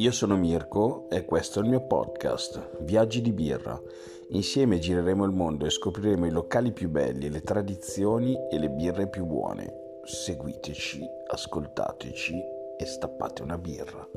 Io sono Mirko e questo è il mio podcast, Viaggi di birra. Insieme gireremo il mondo e scopriremo i locali più belli, le tradizioni e le birre più buone. Seguiteci, ascoltateci e stappate una birra.